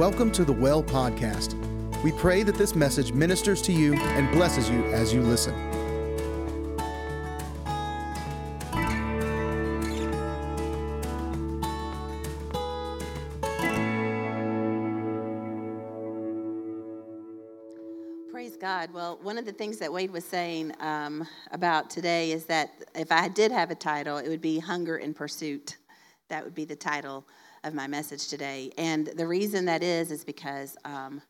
Welcome to the Well Podcast. We pray that this message ministers to you and blesses you as you listen. Praise God. Well, one of the things that Wade was saying um, about today is that if I did have a title, it would be Hunger and Pursuit. That would be the title of my message today. And the reason that is, is because, um,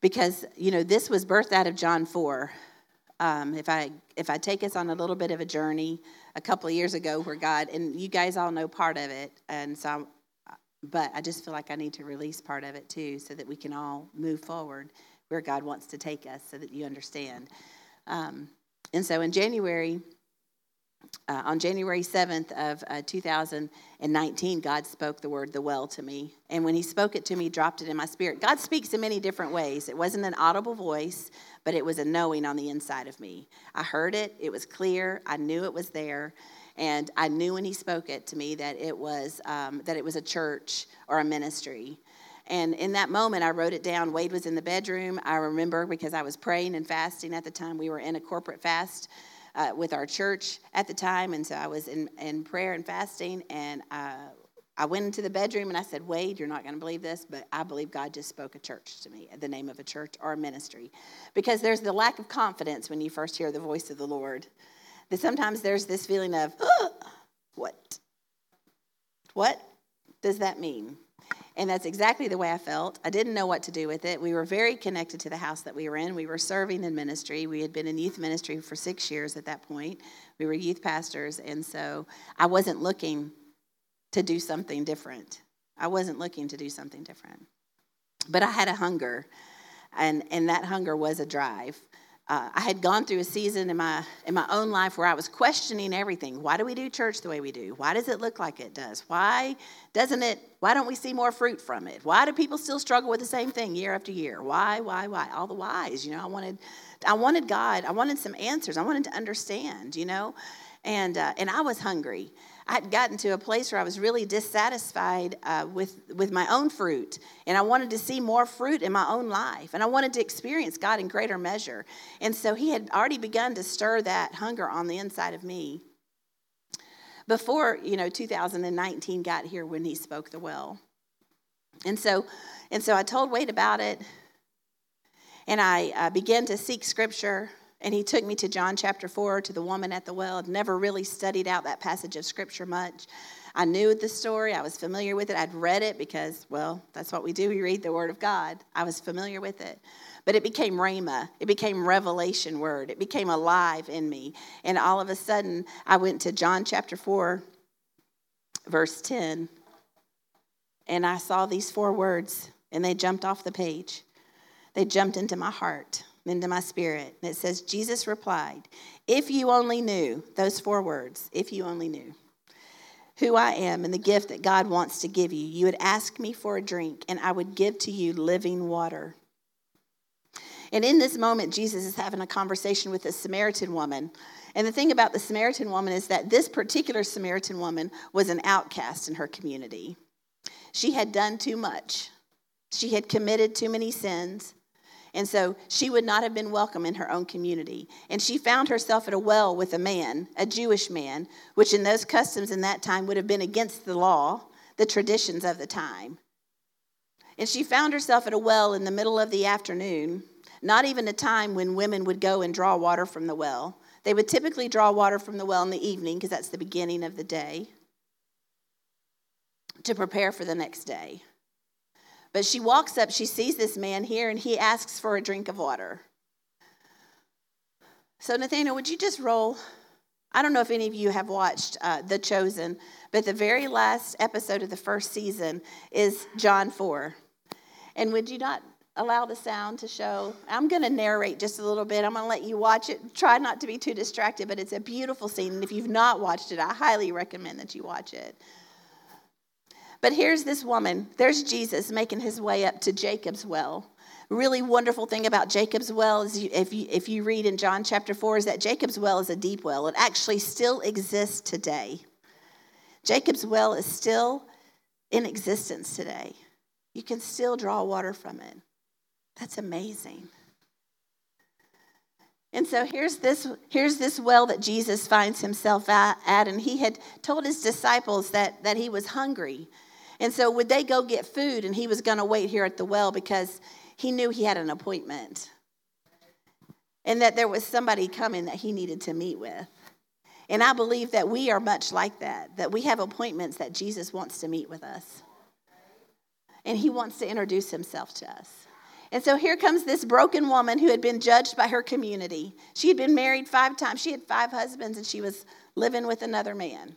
because you know, this was birthed out of John 4. Um, if I if I take us on a little bit of a journey, a couple of years ago, where God and you guys all know part of it, and so, I'm, but I just feel like I need to release part of it too, so that we can all move forward where God wants to take us, so that you understand. Um, and so in January uh, on January 7th of uh, 2019, God spoke the word the well to me. And when he spoke it to me, dropped it in my spirit. God speaks in many different ways. It wasn't an audible voice, but it was a knowing on the inside of me. I heard it, it was clear, I knew it was there. And I knew when he spoke it to me that it was um, that it was a church or a ministry. And in that moment, I wrote it down. Wade was in the bedroom. I remember because I was praying and fasting at the time. We were in a corporate fast uh, with our church at the time, and so I was in, in prayer and fasting, and uh, I went into the bedroom and I said, Wade, you're not going to believe this, but I believe God just spoke a church to me, the name of a church or a ministry. Because there's the lack of confidence when you first hear the voice of the Lord. That sometimes there's this feeling of, oh, what? What does that mean? And that's exactly the way I felt. I didn't know what to do with it. We were very connected to the house that we were in. We were serving in ministry. We had been in youth ministry for six years at that point. We were youth pastors. And so I wasn't looking to do something different. I wasn't looking to do something different. But I had a hunger, and, and that hunger was a drive uh, I had gone through a season in my in my own life where I was questioning everything. Why do we do church the way we do? Why does it look like it does? Why doesn't it? Why don't we see more fruit from it? Why do people still struggle with the same thing year after year? Why? Why? Why? All the whys. You know, I wanted, I wanted God. I wanted some answers. I wanted to understand. You know, and uh, and I was hungry. I had gotten to a place where I was really dissatisfied uh, with, with my own fruit. And I wanted to see more fruit in my own life. And I wanted to experience God in greater measure. And so he had already begun to stir that hunger on the inside of me before, you know, 2019 got here when he spoke the well. And so, and so I told Wade about it. And I uh, began to seek scripture and he took me to John chapter 4 to the woman at the well. I'd never really studied out that passage of scripture much. I knew the story, I was familiar with it. I'd read it because, well, that's what we do. We read the Word of God. I was familiar with it. But it became Rhema. It became revelation word. It became alive in me. And all of a sudden, I went to John chapter 4, verse 10, and I saw these four words, and they jumped off the page. They jumped into my heart into my spirit. And it says, Jesus replied, If you only knew, those four words, if you only knew who I am and the gift that God wants to give you, you would ask me for a drink, and I would give to you living water. And in this moment, Jesus is having a conversation with a Samaritan woman. And the thing about the Samaritan woman is that this particular Samaritan woman was an outcast in her community. She had done too much, she had committed too many sins. And so she would not have been welcome in her own community. And she found herself at a well with a man, a Jewish man, which in those customs in that time would have been against the law, the traditions of the time. And she found herself at a well in the middle of the afternoon, not even a time when women would go and draw water from the well. They would typically draw water from the well in the evening because that's the beginning of the day to prepare for the next day. But she walks up, she sees this man here, and he asks for a drink of water. So, Nathaniel, would you just roll? I don't know if any of you have watched uh, The Chosen, but the very last episode of the first season is John 4. And would you not allow the sound to show? I'm going to narrate just a little bit. I'm going to let you watch it. Try not to be too distracted, but it's a beautiful scene. And if you've not watched it, I highly recommend that you watch it. But here's this woman. There's Jesus making his way up to Jacob's well. Really wonderful thing about Jacob's well is you, if you if you read in John chapter 4 is that Jacob's well is a deep well. It actually still exists today. Jacob's well is still in existence today. you can still draw water from it. That's amazing. And so here's this, here's this well that Jesus finds himself at, at, and he had told his disciples that, that he was hungry. And so would they go get food, and he was going to wait here at the well because he knew he had an appointment and that there was somebody coming that he needed to meet with. And I believe that we are much like that, that we have appointments that Jesus wants to meet with us. And he wants to introduce himself to us. And so here comes this broken woman who had been judged by her community. She had been married five times, she had five husbands, and she was living with another man.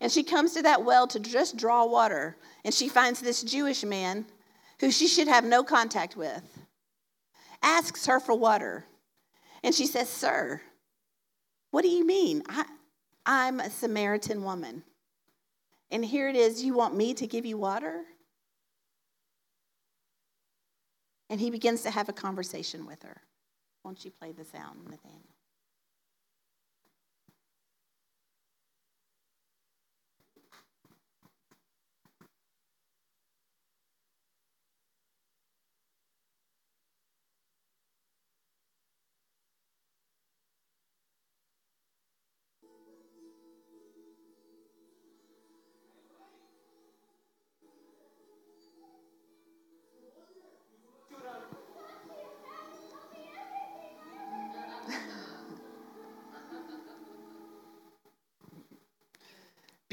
And she comes to that well to just draw water, and she finds this Jewish man who she should have no contact with, asks her for water. And she says, Sir, what do you mean? I, I'm a Samaritan woman. And here it is, you want me to give you water? And he begins to have a conversation with her. Won't you play the sound, Nathaniel?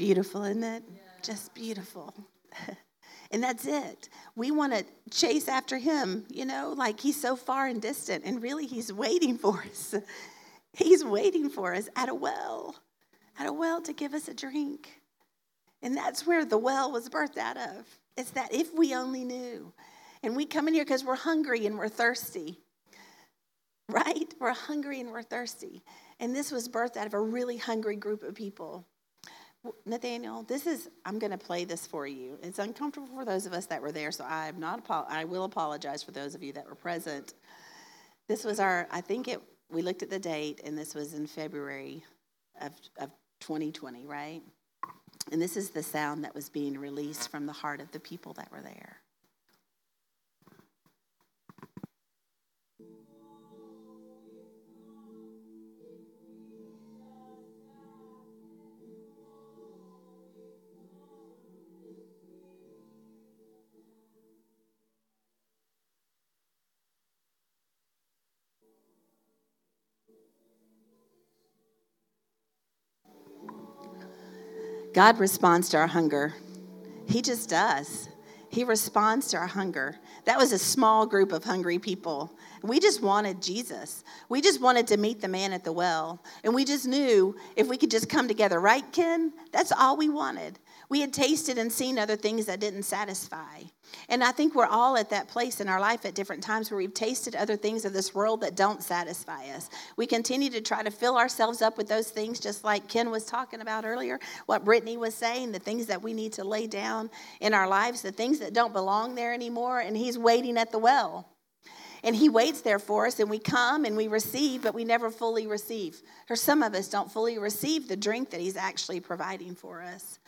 Beautiful, isn't it? Yeah. Just beautiful. and that's it. We want to chase after him, you know, like he's so far and distant, and really he's waiting for us. He's waiting for us at a well, at a well to give us a drink. And that's where the well was birthed out of. It's that if we only knew. And we come in here because we're hungry and we're thirsty, right? We're hungry and we're thirsty. And this was birthed out of a really hungry group of people. Nathaniel, this is, I'm going to play this for you. It's uncomfortable for those of us that were there, so I'm not, I will apologize for those of you that were present. This was our, I think it, we looked at the date, and this was in February of, of 2020, right? And this is the sound that was being released from the heart of the people that were there. God responds to our hunger. He just does. He responds to our hunger. That was a small group of hungry people. We just wanted Jesus. We just wanted to meet the man at the well. And we just knew if we could just come together, right, Ken? That's all we wanted. We had tasted and seen other things that didn't satisfy. And I think we're all at that place in our life at different times where we've tasted other things of this world that don't satisfy us. We continue to try to fill ourselves up with those things, just like Ken was talking about earlier, what Brittany was saying, the things that we need to lay down in our lives, the things that don't belong there anymore. And He's waiting at the well. And He waits there for us, and we come and we receive, but we never fully receive. Or some of us don't fully receive the drink that He's actually providing for us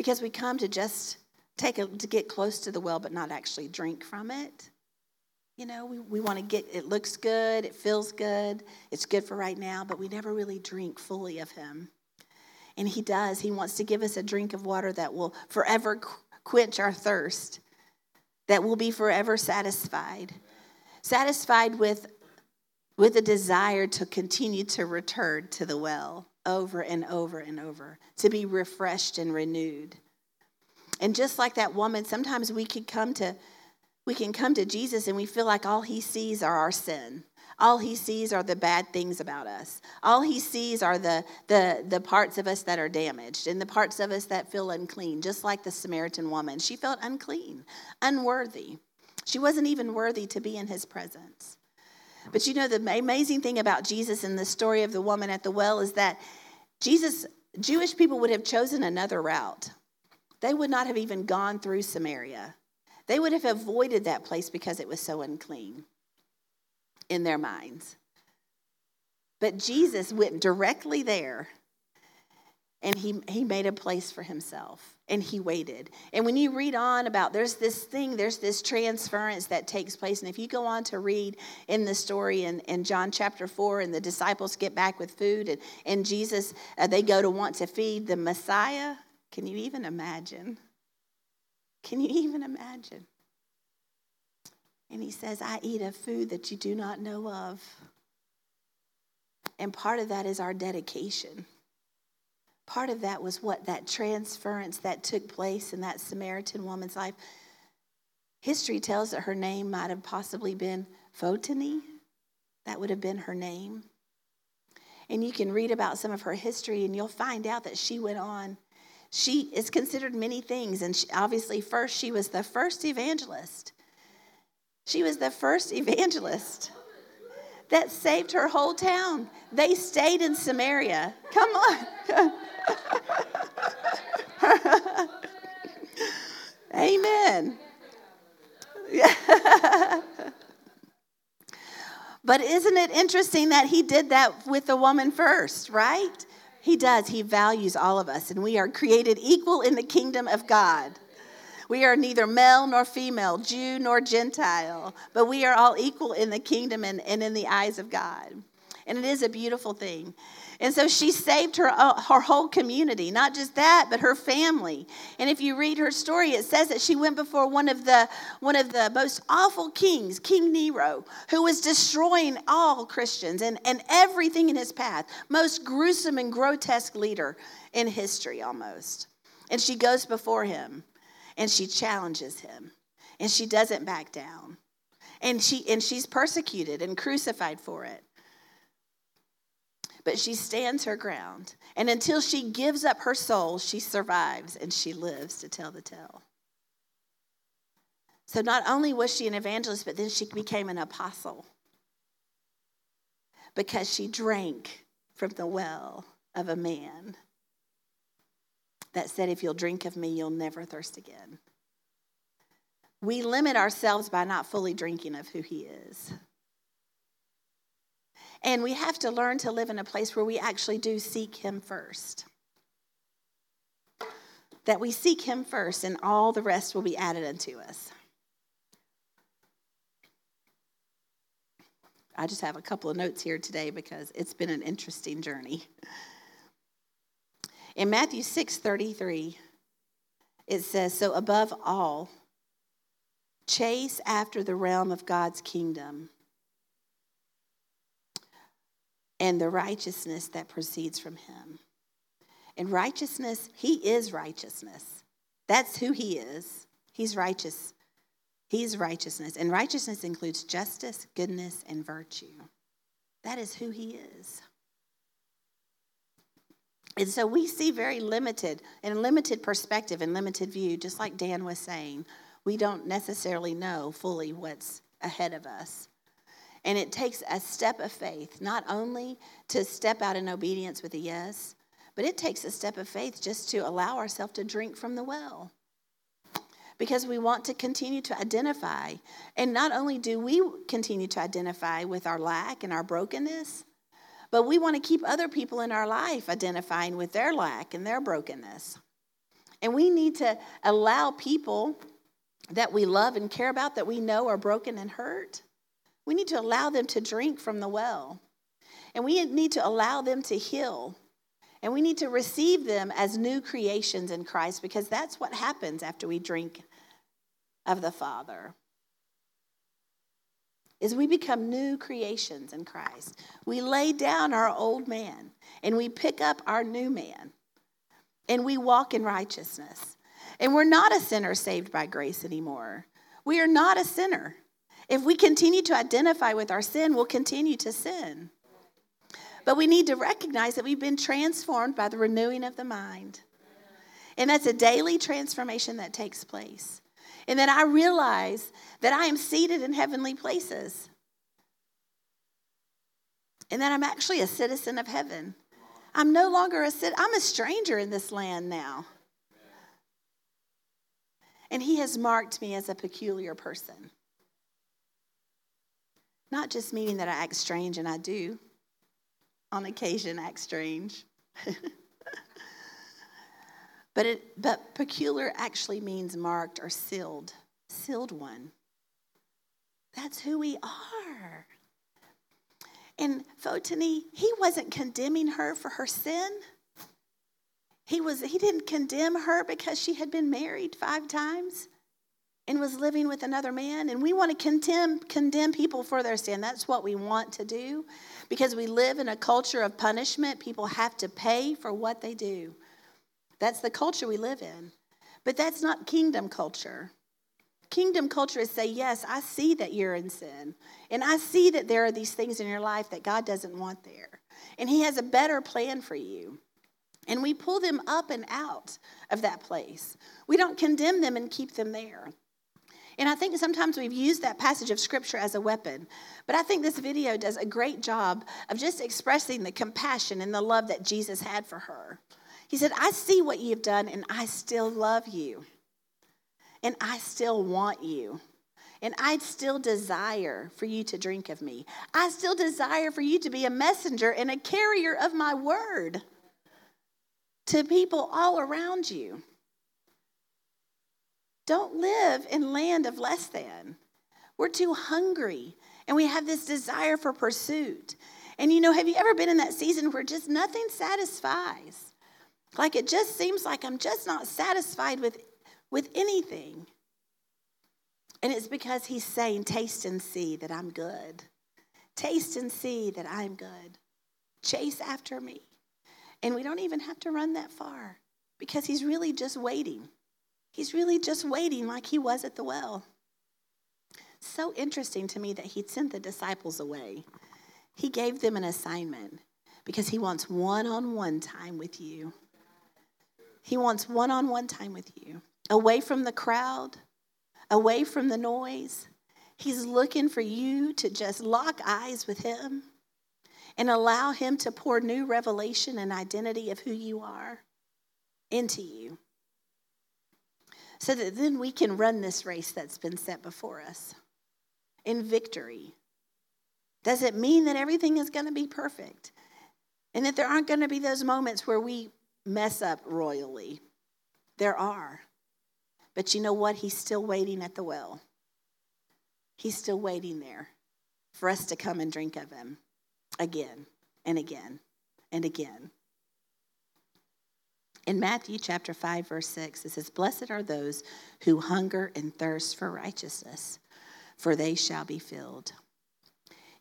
because we come to just take a, to get close to the well but not actually drink from it. You know we, we want to get it looks good it feels good it's good for right now but we never really drink fully of him. And he does he wants to give us a drink of water that will forever quench our thirst that will be forever satisfied. Satisfied with with a desire to continue to return to the well over and over and over, to be refreshed and renewed. And just like that woman, sometimes we can come to we can come to Jesus and we feel like all he sees are our sin. All he sees are the bad things about us. All he sees are the, the, the parts of us that are damaged and the parts of us that feel unclean, just like the Samaritan woman. She felt unclean, unworthy. She wasn't even worthy to be in his presence. But you know, the amazing thing about Jesus in the story of the woman at the well is that Jesus, Jewish people would have chosen another route. They would not have even gone through Samaria. They would have avoided that place because it was so unclean in their minds. But Jesus went directly there and he, he made a place for himself and he waited. And when you read on about there's this thing, there's this transference that takes place. And if you go on to read in the story in, in John chapter 4, and the disciples get back with food, and, and Jesus, uh, they go to want to feed the Messiah. Can you even imagine? Can you even imagine? And he says, I eat a food that you do not know of. And part of that is our dedication part of that was what that transference that took place in that Samaritan woman's life. History tells that her name might have possibly been Photini. That would have been her name. And you can read about some of her history and you'll find out that she went on. She is considered many things. And she, obviously, first, she was the first evangelist. She was the first evangelist that saved her whole town. They stayed in Samaria. Come on. Amen. but isn't it interesting that he did that with the woman first, right? He does. He values all of us, and we are created equal in the kingdom of God. We are neither male nor female, Jew nor Gentile, but we are all equal in the kingdom and, and in the eyes of God. And it is a beautiful thing. And so she saved her, uh, her whole community, not just that, but her family. And if you read her story, it says that she went before one of the, one of the most awful kings, King Nero, who was destroying all Christians and, and everything in his path. Most gruesome and grotesque leader in history, almost. And she goes before him and she challenges him and she doesn't back down. And, she, and she's persecuted and crucified for it but she stands her ground. And until she gives up her soul, she survives and she lives to tell the tale. So not only was she an evangelist, but then she became an apostle because she drank from the well of a man that said, If you'll drink of me, you'll never thirst again. We limit ourselves by not fully drinking of who he is. And we have to learn to live in a place where we actually do seek Him first. That we seek Him first, and all the rest will be added unto us. I just have a couple of notes here today because it's been an interesting journey. In Matthew 6 33, it says, So above all, chase after the realm of God's kingdom and the righteousness that proceeds from him. And righteousness, he is righteousness. That's who he is. He's righteous. He's righteousness. And righteousness includes justice, goodness, and virtue. That is who he is. And so we see very limited, and limited perspective and limited view, just like Dan was saying. We don't necessarily know fully what's ahead of us. And it takes a step of faith, not only to step out in obedience with a yes, but it takes a step of faith just to allow ourselves to drink from the well. Because we want to continue to identify. And not only do we continue to identify with our lack and our brokenness, but we want to keep other people in our life identifying with their lack and their brokenness. And we need to allow people that we love and care about, that we know are broken and hurt, we need to allow them to drink from the well. And we need to allow them to heal. And we need to receive them as new creations in Christ because that's what happens after we drink of the Father. Is we become new creations in Christ. We lay down our old man and we pick up our new man and we walk in righteousness. And we're not a sinner saved by grace anymore. We are not a sinner. If we continue to identify with our sin, we'll continue to sin. But we need to recognize that we've been transformed by the renewing of the mind. And that's a daily transformation that takes place. And then I realize that I am seated in heavenly places. And that I'm actually a citizen of heaven. I'm no longer a citizen, I'm a stranger in this land now. And he has marked me as a peculiar person. Not just meaning that I act strange, and I do on occasion act strange, But, it, but peculiar actually means marked or sealed, sealed one. That's who we are. And Photini, he wasn't condemning her for her sin. He, was, he didn't condemn her because she had been married five times and was living with another man. And we want to condemn, condemn people for their sin. That's what we want to do because we live in a culture of punishment. People have to pay for what they do. That's the culture we live in. But that's not kingdom culture. Kingdom culture is say, Yes, I see that you're in sin. And I see that there are these things in your life that God doesn't want there. And He has a better plan for you. And we pull them up and out of that place. We don't condemn them and keep them there. And I think sometimes we've used that passage of scripture as a weapon. But I think this video does a great job of just expressing the compassion and the love that Jesus had for her. He said, I see what you've done and I still love you. And I still want you. And I still desire for you to drink of me. I still desire for you to be a messenger and a carrier of my word to people all around you. Don't live in land of less than. We're too hungry and we have this desire for pursuit. And you know, have you ever been in that season where just nothing satisfies? Like it just seems like I'm just not satisfied with, with anything. And it's because he's saying, Taste and see that I'm good. Taste and see that I'm good. Chase after me. And we don't even have to run that far because he's really just waiting. He's really just waiting like he was at the well. So interesting to me that he sent the disciples away. He gave them an assignment because he wants one on one time with you. He wants one on one time with you, away from the crowd, away from the noise. He's looking for you to just lock eyes with him and allow Him to pour new revelation and identity of who you are into you. So that then we can run this race that's been set before us in victory. Does it mean that everything is going to be perfect? And that there aren't going to be those moments where we mess up royally? There are. But you know what? He's still waiting at the well. He's still waiting there for us to come and drink of him again and again and again. In Matthew chapter 5, verse 6, it says, Blessed are those who hunger and thirst for righteousness, for they shall be filled.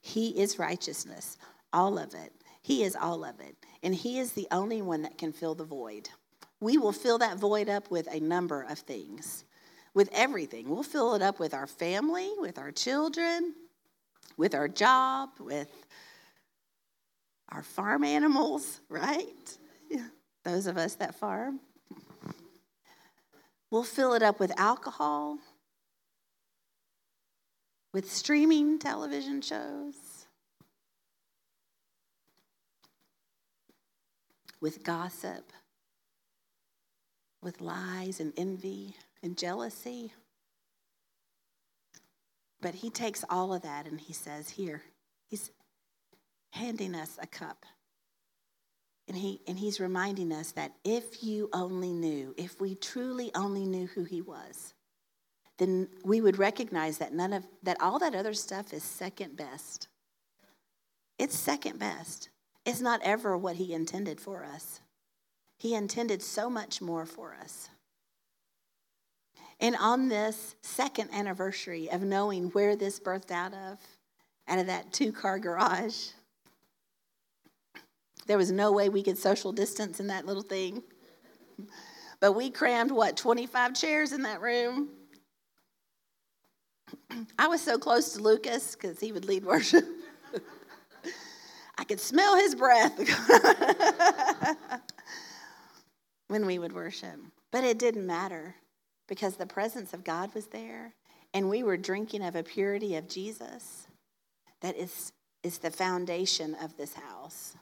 He is righteousness, all of it. He is all of it. And He is the only one that can fill the void. We will fill that void up with a number of things, with everything. We'll fill it up with our family, with our children, with our job, with our farm animals, right? Those of us that farm. We'll fill it up with alcohol, with streaming television shows, with gossip, with lies and envy and jealousy. But he takes all of that and he says, Here, he's, handing us a cup. And, he, and he's reminding us that if you only knew, if we truly only knew who he was, then we would recognize that none of that all that other stuff is second best. It's second best. It's not ever what he intended for us. He intended so much more for us. And on this second anniversary of knowing where this birthed out of, out of that two car garage, there was no way we could social distance in that little thing. But we crammed, what, 25 chairs in that room? I was so close to Lucas because he would lead worship. I could smell his breath when we would worship. But it didn't matter because the presence of God was there and we were drinking of a purity of Jesus that is, is the foundation of this house.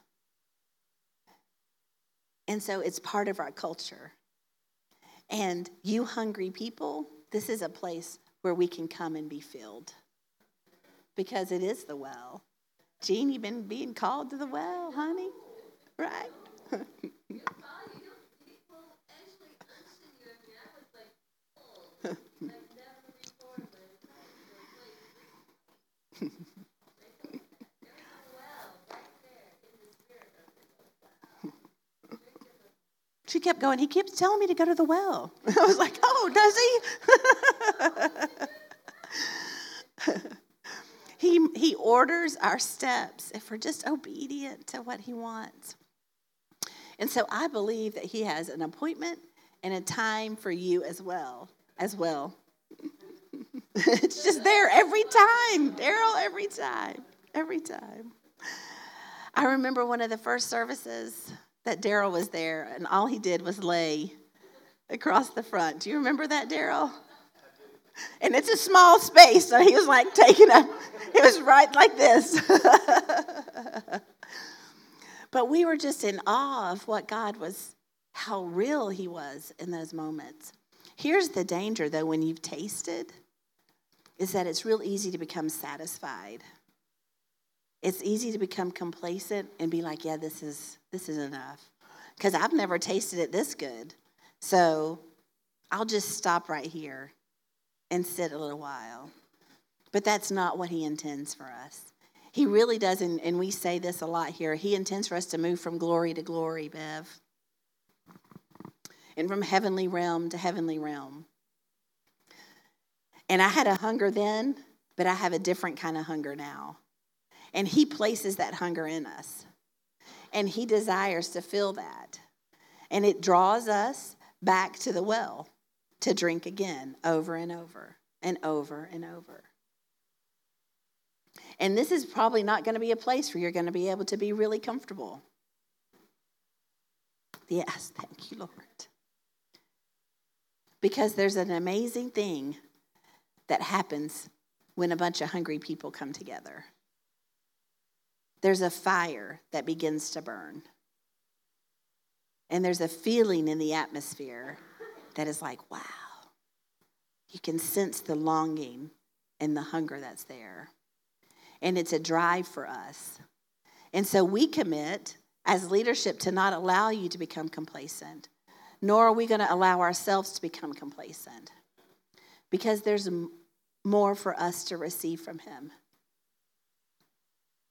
And so it's part of our culture. And you hungry people, this is a place where we can come and be filled because it is the well. Jean, you've been being called to the well, honey, right? she kept going, he keeps telling me to go to the well. I was like, oh, does he? he, he orders our steps if we're just obedient to what he wants. And so I believe that he has an appointment and a time for you as well, as well. it's just there every time, Daryl, every time, every time. I remember one of the first services that Daryl was there, and all he did was lay across the front. Do you remember that, Daryl? And it's a small space, so he was like taking up, it was right like this. but we were just in awe of what God was, how real he was in those moments. Here's the danger, though, when you've tasted, is that it's real easy to become satisfied it's easy to become complacent and be like, yeah, this is this is enough. Because I've never tasted it this good. So I'll just stop right here and sit a little while. But that's not what he intends for us. He really doesn't, and we say this a lot here, he intends for us to move from glory to glory, Bev. And from heavenly realm to heavenly realm. And I had a hunger then, but I have a different kind of hunger now. And He places that hunger in us. And He desires to fill that. And it draws us back to the well to drink again over and over and over and over. And this is probably not going to be a place where you're going to be able to be really comfortable. Yes, thank you, Lord. Because there's an amazing thing that happens when a bunch of hungry people come together there's a fire that begins to burn. And there's a feeling in the atmosphere that is like, wow. You can sense the longing and the hunger that's there. And it's a drive for us. And so we commit as leadership to not allow you to become complacent, nor are we going to allow ourselves to become complacent because there's more for us to receive from Him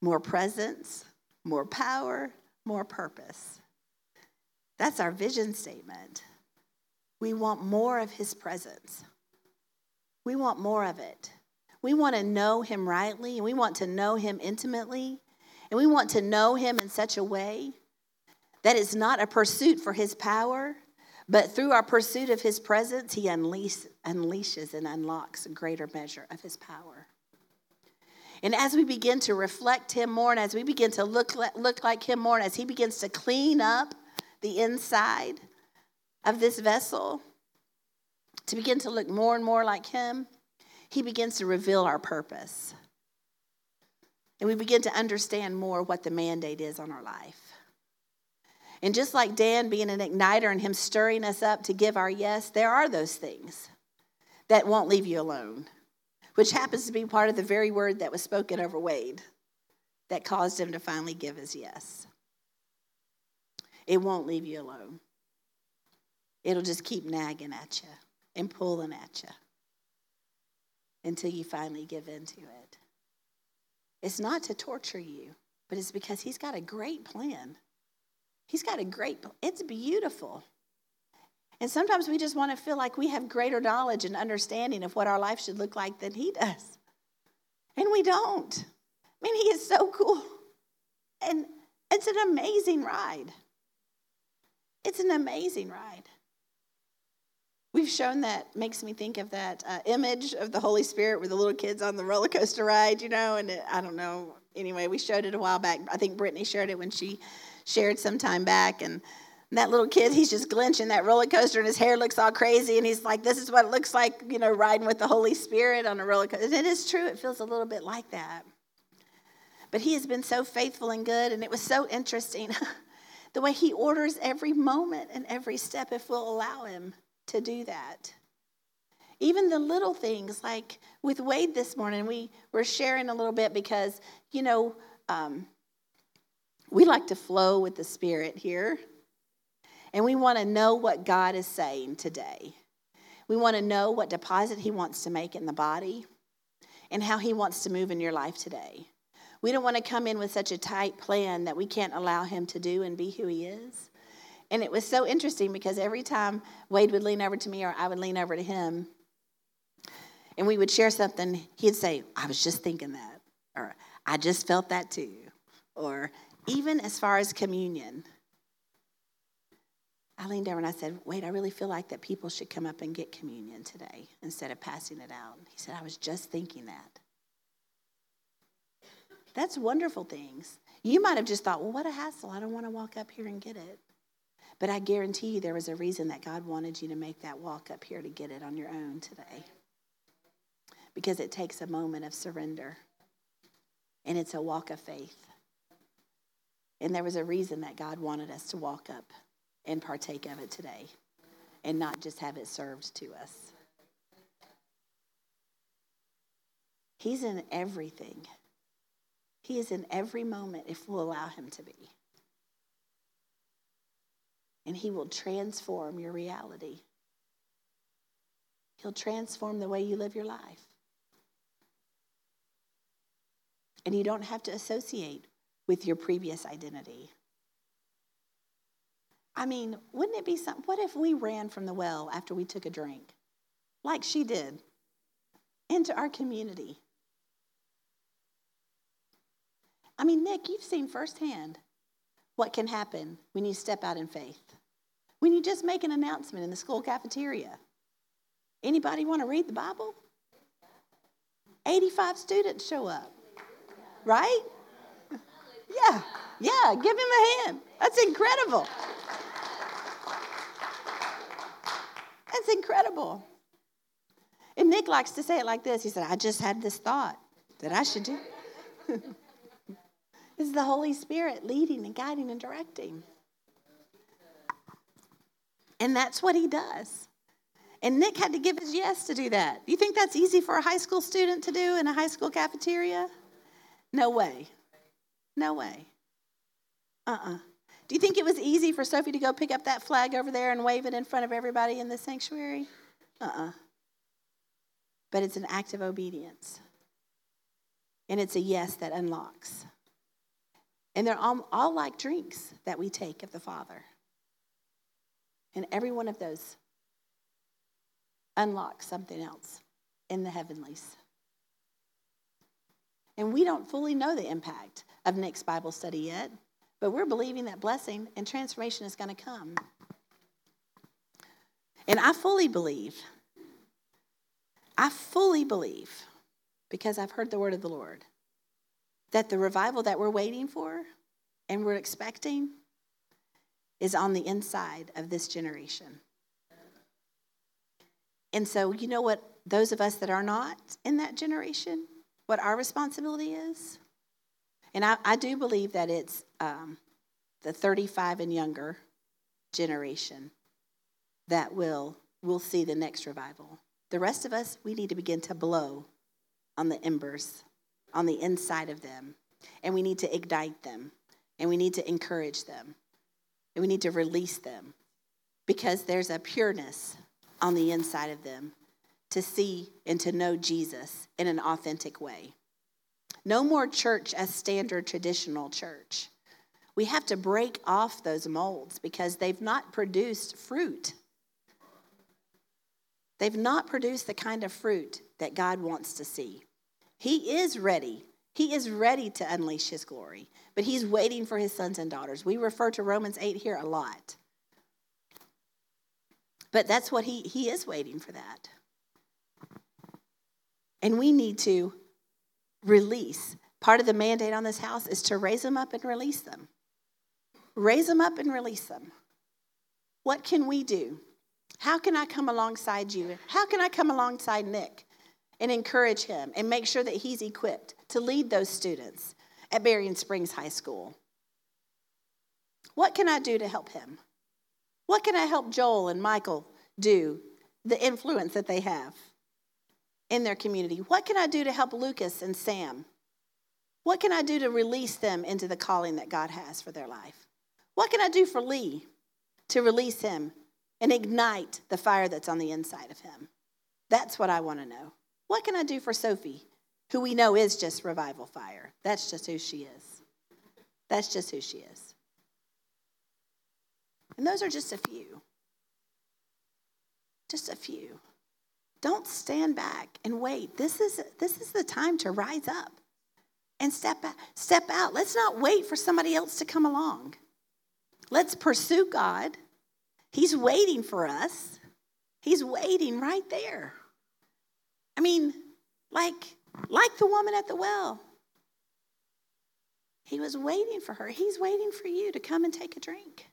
more presence, more power, more purpose. That's our vision statement. We want more of his presence. We want more of it. We want to know him rightly, and we want to know him intimately, and we want to know him in such a way that it's not a pursuit for his power, but through our pursuit of his presence, he unleash, unleashes and unlocks a greater measure of his power. And as we begin to reflect Him more, and as we begin to look, look like Him more, and as He begins to clean up the inside of this vessel, to begin to look more and more like Him, He begins to reveal our purpose. And we begin to understand more what the mandate is on our life. And just like Dan being an igniter and him stirring us up to give our yes, there are those things that won't leave you alone which happens to be part of the very word that was spoken over Wade that caused him to finally give his yes. It won't leave you alone. It'll just keep nagging at you and pulling at you until you finally give in to it. It's not to torture you, but it's because he's got a great plan. He's got a great, it's beautiful. And sometimes we just want to feel like we have greater knowledge and understanding of what our life should look like than He does. And we don't. I mean, He is so cool. And it's an amazing ride. It's an amazing ride. We've shown that, makes me think of that uh, image of the Holy Spirit with the little kids on the roller coaster ride, you know, and it, I don't know. Anyway, we showed it a while back. I think Brittany shared it when she shared some time back. And and that little kid, he's just glinching that roller coaster and his hair looks all crazy. And he's like, This is what it looks like, you know, riding with the Holy Spirit on a roller coaster. And it is true, it feels a little bit like that. But he has been so faithful and good. And it was so interesting the way he orders every moment and every step if we'll allow him to do that. Even the little things, like with Wade this morning, we were sharing a little bit because, you know, um, we like to flow with the Spirit here. And we want to know what God is saying today. We want to know what deposit He wants to make in the body and how He wants to move in your life today. We don't want to come in with such a tight plan that we can't allow Him to do and be who He is. And it was so interesting because every time Wade would lean over to me or I would lean over to him and we would share something, he'd say, I was just thinking that, or I just felt that too, or even as far as communion. I leaned over and I said, Wade, I really feel like that people should come up and get communion today instead of passing it out. He said, I was just thinking that. That's wonderful things. You might have just thought, well, what a hassle. I don't want to walk up here and get it. But I guarantee you there was a reason that God wanted you to make that walk up here to get it on your own today. Because it takes a moment of surrender, and it's a walk of faith. And there was a reason that God wanted us to walk up and partake of it today and not just have it served to us. He's in everything. He is in every moment if we'll allow Him to be. And He will transform your reality. He'll transform the way you live your life. And you don't have to associate with your previous identity. I mean, wouldn't it be something? What if we ran from the well after we took a drink, like she did, into our community? I mean, Nick, you've seen firsthand what can happen when you step out in faith. When you just make an announcement in the school cafeteria. Anybody want to read the Bible? 85 students show up. Right? Yeah. Yeah, give him a hand. That's incredible. That's incredible. And Nick likes to say it like this. He said, I just had this thought that I should do. This is the Holy Spirit leading and guiding and directing. And that's what he does. And Nick had to give his yes to do that. Do you think that's easy for a high school student to do in a high school cafeteria? No way. No way. Uh uh-uh. uh Do you think it was easy for Sophie to go pick up that flag over there and wave it in front of everybody in the sanctuary? Uh uh-uh. uh But it's an act of obedience. And it's a yes that unlocks. And they're all, all like drinks that we take of the Father. And every one of those unlocks something else in the heavenlies. And we don't fully know the impact of Nick's Bible study yet, but we're believing that blessing and transformation is going to come. And I fully believe, I fully believe, because I've heard the word of the Lord, that the revival that we're waiting for and we're expecting is on the inside of this generation. And so, you know what, those of us that are not in that generation, what our responsibility is? And I, I do believe that it's um, the 35 and younger generation that will, will see the next revival. The rest of us, we need to begin to blow on the embers on the inside of them. And we need to ignite them. And we need to encourage them. And we need to release them because there's a pureness on the inside of them to see and to know Jesus in an authentic way. No more church as standard traditional church. We have to break off those molds because they've not produced fruit. They've not produced the kind of fruit that God wants to see. He is ready. He is ready to unleash his glory, but he's waiting for his sons and daughters. We refer to Romans 8 here a lot. But that's what he, he is waiting for that. And we need to release. Part of the mandate on this house is to raise them up and release them. Raise them up and release them. What can we do? How can I come alongside you? How can I come alongside Nick? and encourage him and make sure that he's equipped to lead those students at Berrien Springs High School. What can I do to help him? What can I help Joel and Michael do, the influence that they have in their community? What can I do to help Lucas and Sam? What can I do to release them into the calling that God has for their life? What can I do for Lee to release him and ignite the fire that's on the inside of him? That's what I want to know. What can I do for Sophie, who we know is just revival fire? That's just who she is. That's just who she is. And those are just a few. Just a few. Don't stand back and wait. This is, this is the time to rise up and step step out. Let's not wait for somebody else to come along. Let's pursue God. He's waiting for us. He's waiting right there. I mean, like like the woman at the well. He was waiting for her. He's waiting for you to come and take a drink.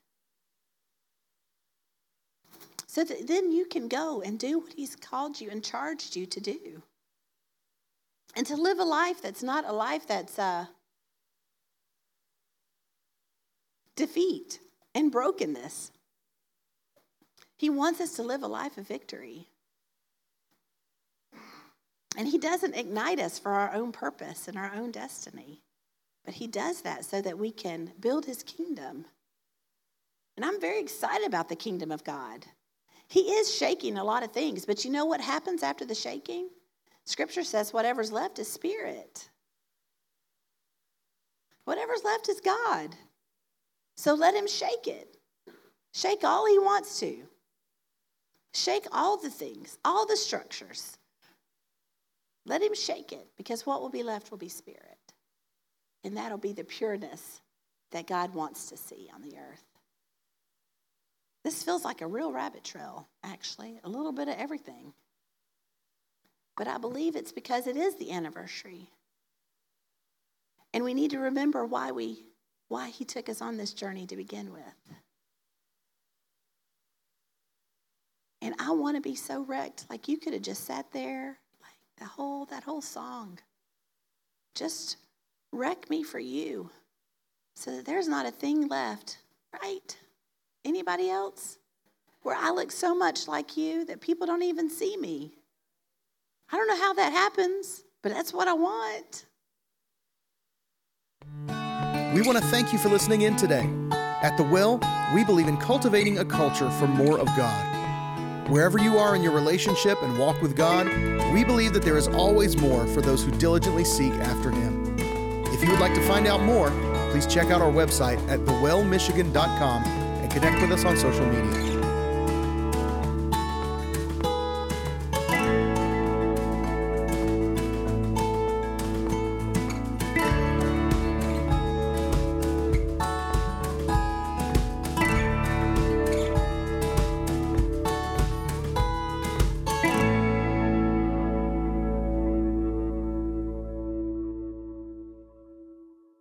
So that then you can go and do what He's called you and charged you to do. And to live a life that's not a life that's uh, defeat and brokenness. He wants us to live a life of victory. And He doesn't ignite us for our own purpose and our own destiny, but He does that so that we can build His kingdom. And I'm very excited about the kingdom of God. He is shaking a lot of things, but you know what happens after the shaking? Scripture says whatever's left is spirit. Whatever's left is God. So let him shake it. Shake all he wants to. Shake all the things, all the structures. Let him shake it because what will be left will be spirit. And that'll be the pureness that God wants to see on the earth. This feels like a real rabbit trail, actually, a little bit of everything. But I believe it's because it is the anniversary. And we need to remember why we why he took us on this journey to begin with. And I want to be so wrecked. Like you could have just sat there, like the whole that whole song. Just wreck me for you. So that there's not a thing left, right? Anybody else? Where I look so much like you that people don't even see me. I don't know how that happens, but that's what I want. We want to thank you for listening in today. At The Well, we believe in cultivating a culture for more of God. Wherever you are in your relationship and walk with God, we believe that there is always more for those who diligently seek after Him. If you would like to find out more, please check out our website at thewellmichigan.com connect with us on social media.